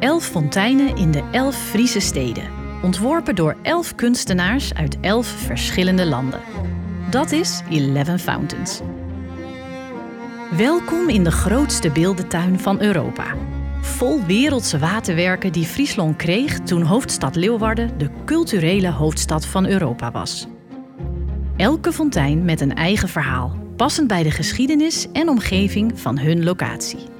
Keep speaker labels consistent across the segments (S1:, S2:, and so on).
S1: Elf fonteinen in de elf Friese steden. Ontworpen door elf kunstenaars uit elf verschillende landen. Dat is Eleven Fountains. Welkom in de grootste beeldentuin van Europa. Vol wereldse waterwerken die Friesland kreeg toen hoofdstad Leeuwarden de culturele hoofdstad van Europa was. Elke fontein met een eigen verhaal, passend bij de geschiedenis en omgeving van hun locatie.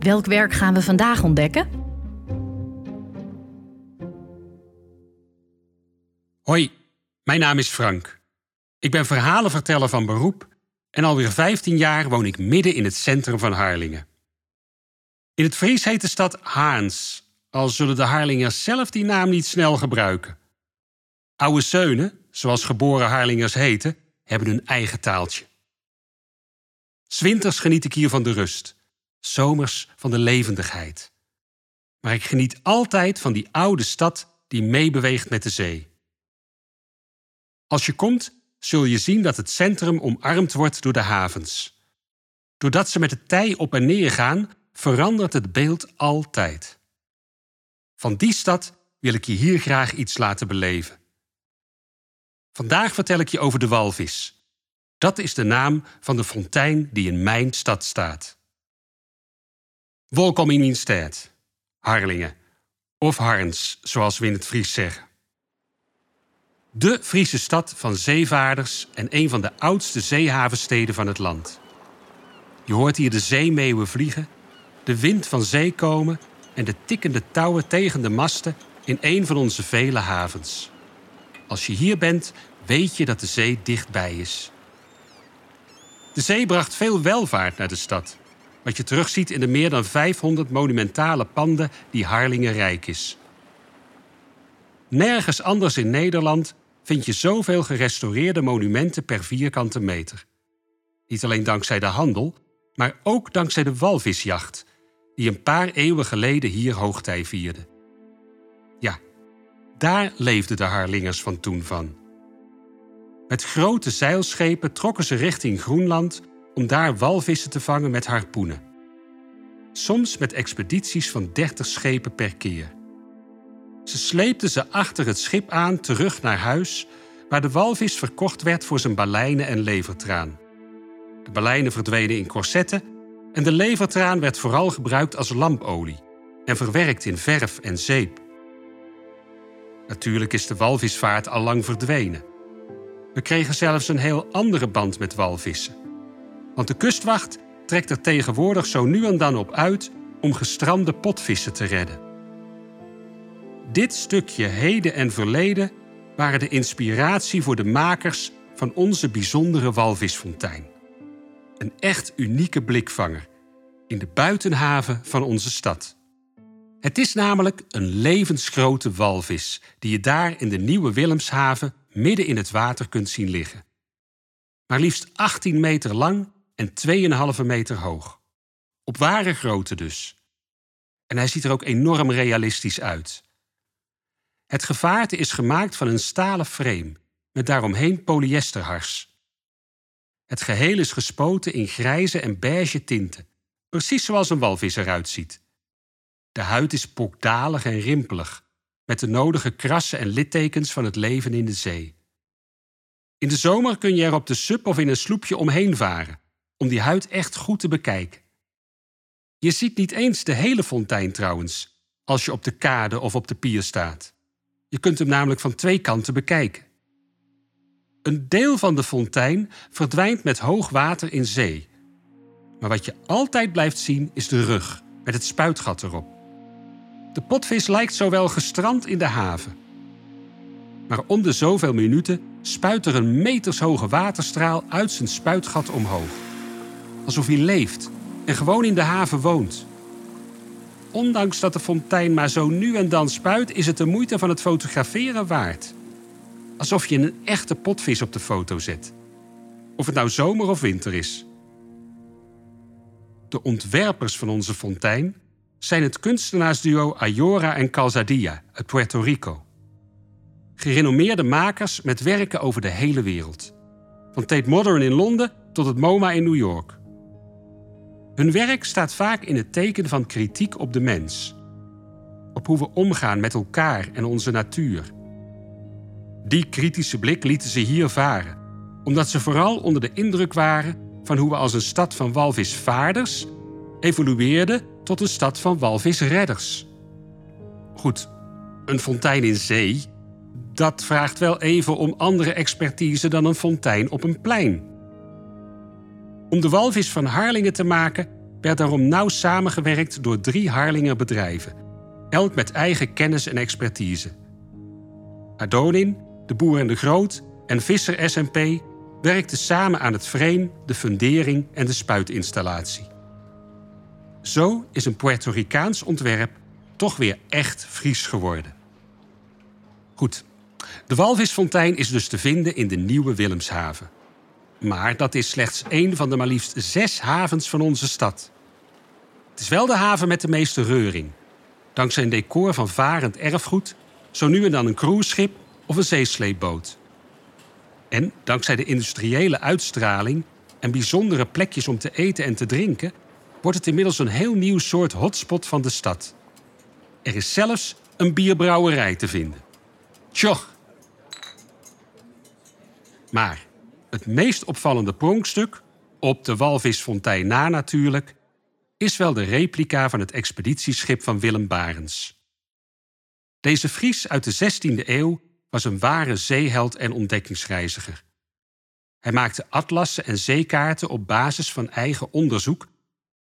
S1: Welk werk gaan we vandaag ontdekken?
S2: Hoi, mijn naam is Frank. Ik ben verhalenverteller van beroep en alweer 15 jaar woon ik midden in het centrum van Harlingen. In het Fries heet de stad Haans, al zullen de Harlingers zelf die naam niet snel gebruiken. Oude Zeunen, zoals geboren Harlingers heten, hebben hun eigen taaltje. Zwinters geniet ik hier van de rust, zomers van de levendigheid. Maar ik geniet altijd van die oude stad die meebeweegt met de zee. Als je komt, zul je zien dat het centrum omarmd wordt door de havens. Doordat ze met de tij op en neer gaan, verandert het beeld altijd. Van die stad wil ik je hier graag iets laten beleven. Vandaag vertel ik je over de walvis. Dat is de naam van de fontein die in mijn stad staat. Welkom in mijn stad, Harlingen, of Harns, zoals we in het Fries zeggen. De Friese stad van zeevaarders en een van de oudste zeehavensteden van het land. Je hoort hier de zeemeeuwen vliegen, de wind van zee komen en de tikkende touwen tegen de masten in een van onze vele havens. Als je hier bent, weet je dat de zee dichtbij is. De zee bracht veel welvaart naar de stad, wat je terugziet in de meer dan 500 monumentale panden die Harlingen rijk is. Nergens anders in Nederland vind je zoveel gerestaureerde monumenten per vierkante meter. Niet alleen dankzij de handel, maar ook dankzij de walvisjacht, die een paar eeuwen geleden hier hoogtij vierde. Ja, daar leefden de Harlingers van toen van. Met grote zeilschepen trokken ze richting Groenland om daar walvissen te vangen met harpoenen. Soms met expedities van 30 schepen per keer. Ze sleepten ze achter het schip aan terug naar huis, waar de walvis verkocht werd voor zijn baleinen en levertraan. De baleinen verdwenen in corsetten en de levertraan werd vooral gebruikt als lampolie en verwerkt in verf en zeep. Natuurlijk is de walvisvaart al lang verdwenen. We kregen zelfs een heel andere band met walvissen. Want de kustwacht trekt er tegenwoordig zo nu en dan op uit om gestrande potvissen te redden. Dit stukje heden en verleden waren de inspiratie voor de makers van onze bijzondere walvisfontein. Een echt unieke blikvanger in de buitenhaven van onze stad. Het is namelijk een levensgrote walvis die je daar in de nieuwe Willemshaven midden in het water kunt zien liggen. Maar liefst 18 meter lang en 2,5 meter hoog. Op ware grootte dus. En hij ziet er ook enorm realistisch uit. Het gevaarte is gemaakt van een stalen frame met daaromheen polyesterhars. Het geheel is gespoten in grijze en beige tinten, precies zoals een walvis eruit ziet. De huid is pokdalig en rimpelig, met de nodige krassen en littekens van het leven in de zee. In de zomer kun je er op de sub of in een sloepje omheen varen, om die huid echt goed te bekijken. Je ziet niet eens de hele fontein trouwens, als je op de kade of op de pier staat. Je kunt hem namelijk van twee kanten bekijken. Een deel van de fontein verdwijnt met hoog water in zee. Maar wat je altijd blijft zien is de rug met het spuitgat erop. De potvis lijkt zowel gestrand in de haven. Maar om de zoveel minuten spuit er een metershoge waterstraal uit zijn spuitgat omhoog. Alsof hij leeft en gewoon in de haven woont. Ondanks dat de fontein maar zo nu en dan spuit, is het de moeite van het fotograferen waard. Alsof je een echte potvis op de foto zet. Of het nou zomer of winter is. De ontwerpers van onze fontein zijn het kunstenaarsduo Ayora en Calzadilla uit Puerto Rico. Gerenommeerde makers met werken over de hele wereld. Van Tate Modern in Londen tot het MoMA in New York. Hun werk staat vaak in het teken van kritiek op de mens. Op hoe we omgaan met elkaar en onze natuur. Die kritische blik lieten ze hier varen, omdat ze vooral onder de indruk waren van hoe we als een stad van walvisvaarders evolueerden tot een stad van walvisredders. Goed, een fontein in zee, dat vraagt wel even om andere expertise dan een fontein op een plein. Om de walvis van Harlingen te maken werd daarom nauw samengewerkt door drie Harlinger bedrijven, elk met eigen kennis en expertise. Adonin, de Boer en de Groot en Visser SMP werkten samen aan het frame, de fundering en de spuitinstallatie. Zo is een Puerto Ricaans ontwerp toch weer echt Fries geworden. Goed, de walvisfontein is dus te vinden in de nieuwe Willemshaven. Maar dat is slechts één van de maar liefst zes havens van onze stad. Het is wel de haven met de meeste reuring. Dankzij een decor van varend erfgoed, zo nu en dan een cruiseschip of een zeesleepboot. En dankzij de industriële uitstraling en bijzondere plekjes om te eten en te drinken, wordt het inmiddels een heel nieuw soort hotspot van de stad. Er is zelfs een bierbrouwerij te vinden. Tjoch! Maar het meest opvallende pronkstuk, op de walvisfontein na natuurlijk, is wel de replica van het expeditieschip van Willem Barens. Deze Fries uit de 16e eeuw was een ware zeeheld en ontdekkingsreiziger. Hij maakte atlassen en zeekaarten op basis van eigen onderzoek,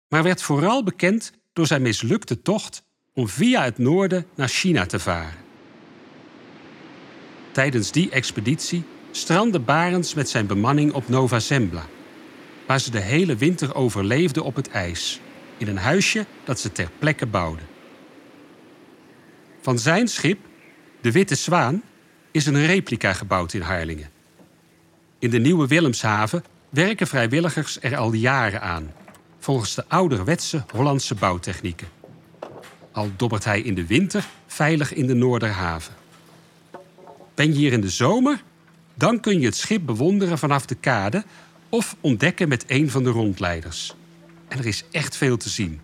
S2: maar werd vooral bekend door zijn mislukte tocht om via het noorden naar China te varen. Tijdens die expeditie strandde Barends met zijn bemanning op Nova Zembla, waar ze de hele winter overleefden op het ijs, in een huisje dat ze ter plekke bouwden. Van zijn schip, de Witte Zwaan, is een replica gebouwd in Harlingen. In de nieuwe Willemshaven werken vrijwilligers er al jaren aan, volgens de ouderwetse Hollandse bouwtechnieken. Al dobbert hij in de winter veilig in de Noorderhaven. Ben je hier in de zomer, dan kun je het schip bewonderen vanaf de kade of ontdekken met een van de rondleiders. En er is echt veel te zien.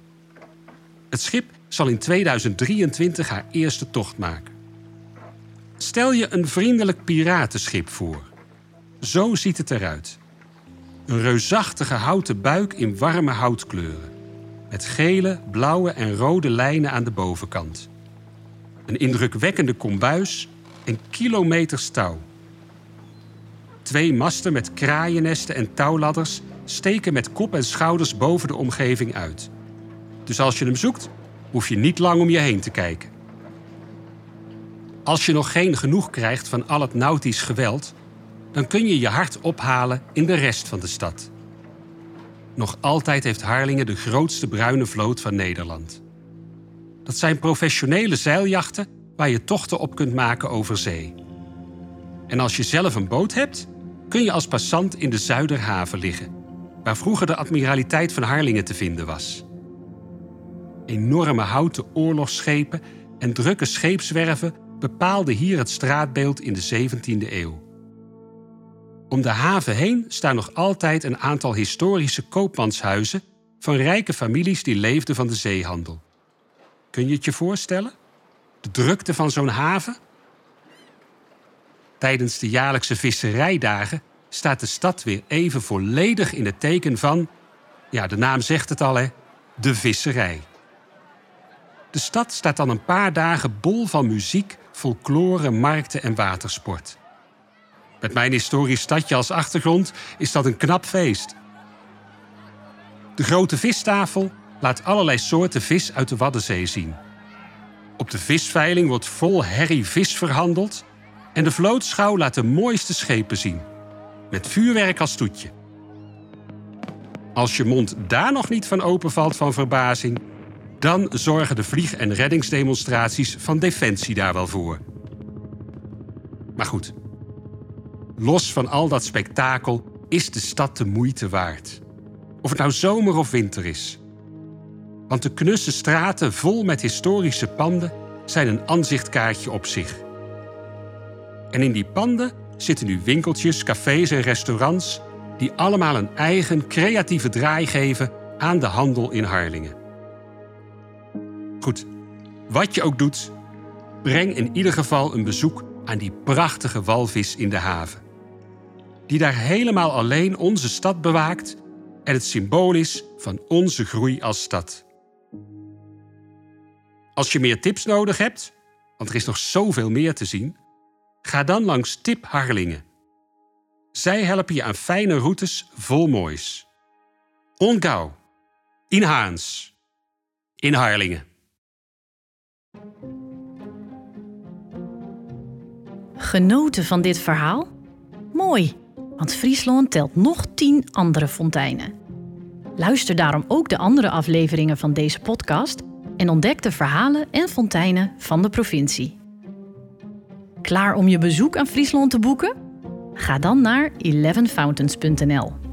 S2: Het schip zal in 2023 haar eerste tocht maken. Stel je een vriendelijk piratenschip voor. Zo ziet het eruit. Een reusachtige houten buik in warme houtkleuren. Met gele, blauwe en rode lijnen aan de bovenkant. Een indrukwekkende kombuis en kilometers touw. Twee masten met kraaiennesten en touwladders steken met kop en schouders boven de omgeving uit. Dus als je hem zoekt, hoef je niet lang om je heen te kijken. Als je nog geen genoeg krijgt van al het nautisch geweld, dan kun je je hart ophalen in de rest van de stad. Nog altijd heeft Harlingen de grootste bruine vloot van Nederland. Dat zijn professionele zeiljachten waar je tochten op kunt maken over zee. En als je zelf een boot hebt, kun je als passant in de Zuiderhaven liggen, waar vroeger de admiraliteit van Harlingen te vinden was. Enorme houten oorlogsschepen en drukke scheepswerven bepaalden hier het straatbeeld in de 17e eeuw. Om de haven heen staan nog altijd een aantal historische koopmanshuizen van rijke families die leefden van de zeehandel. Kun je het je voorstellen? De drukte van zo'n haven? Tijdens de jaarlijkse visserijdagen staat de stad weer even volledig in het teken van, ja, de naam zegt het al hè, de visserij. De stad staat dan een paar dagen bol van muziek, folklore, markten en watersport. Met mijn historisch stadje als achtergrond is dat een knap feest. De grote vistafel laat allerlei soorten vis uit de Waddenzee zien. Op de visveiling wordt vol herrie vis verhandeld en de vlootschouw laat de mooiste schepen zien, met vuurwerk als toetje. Als je mond daar nog niet van openvalt van verbazing, dan zorgen de vlieg- en reddingsdemonstraties van Defensie daar wel voor. Maar goed, los van al dat spektakel is de stad de moeite waard. Of het nou zomer of winter is. Want de knusse straten vol met historische panden zijn een aanzichtkaartje op zich. En in die panden zitten nu winkeltjes, cafés en restaurants die allemaal een eigen creatieve draai geven aan de handel in Harlingen. Goed, wat je ook doet, breng in ieder geval een bezoek aan die prachtige walvis in de haven. Die daar helemaal alleen onze stad bewaakt en het symbool is van onze groei als stad. Als je meer tips nodig hebt, want er is nog zoveel meer te zien, ga dan langs Tip Harlingen. Zij helpen je aan fijne routes vol moois. Ongau, in Haans, in Harlingen.
S1: Genoten van dit verhaal? Mooi, want Friesland telt nog tien andere fonteinen. Luister daarom ook de andere afleveringen van deze podcast en ontdek de verhalen en fonteinen van de provincie. Klaar om je bezoek aan Friesland te boeken? Ga dan naar 11fountains.nl.